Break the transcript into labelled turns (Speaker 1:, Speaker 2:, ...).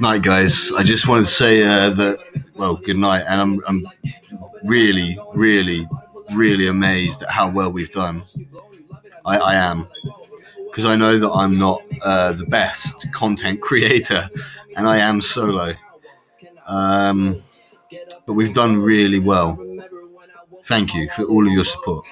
Speaker 1: Night, guys. I just want to say uh, that, well, good night. And I'm, I'm really, really, really amazed at how well we've done. I, I am. Because I know that I'm not uh, the best content creator, and I am solo. Um, but we've done really well. Thank you for all of your support.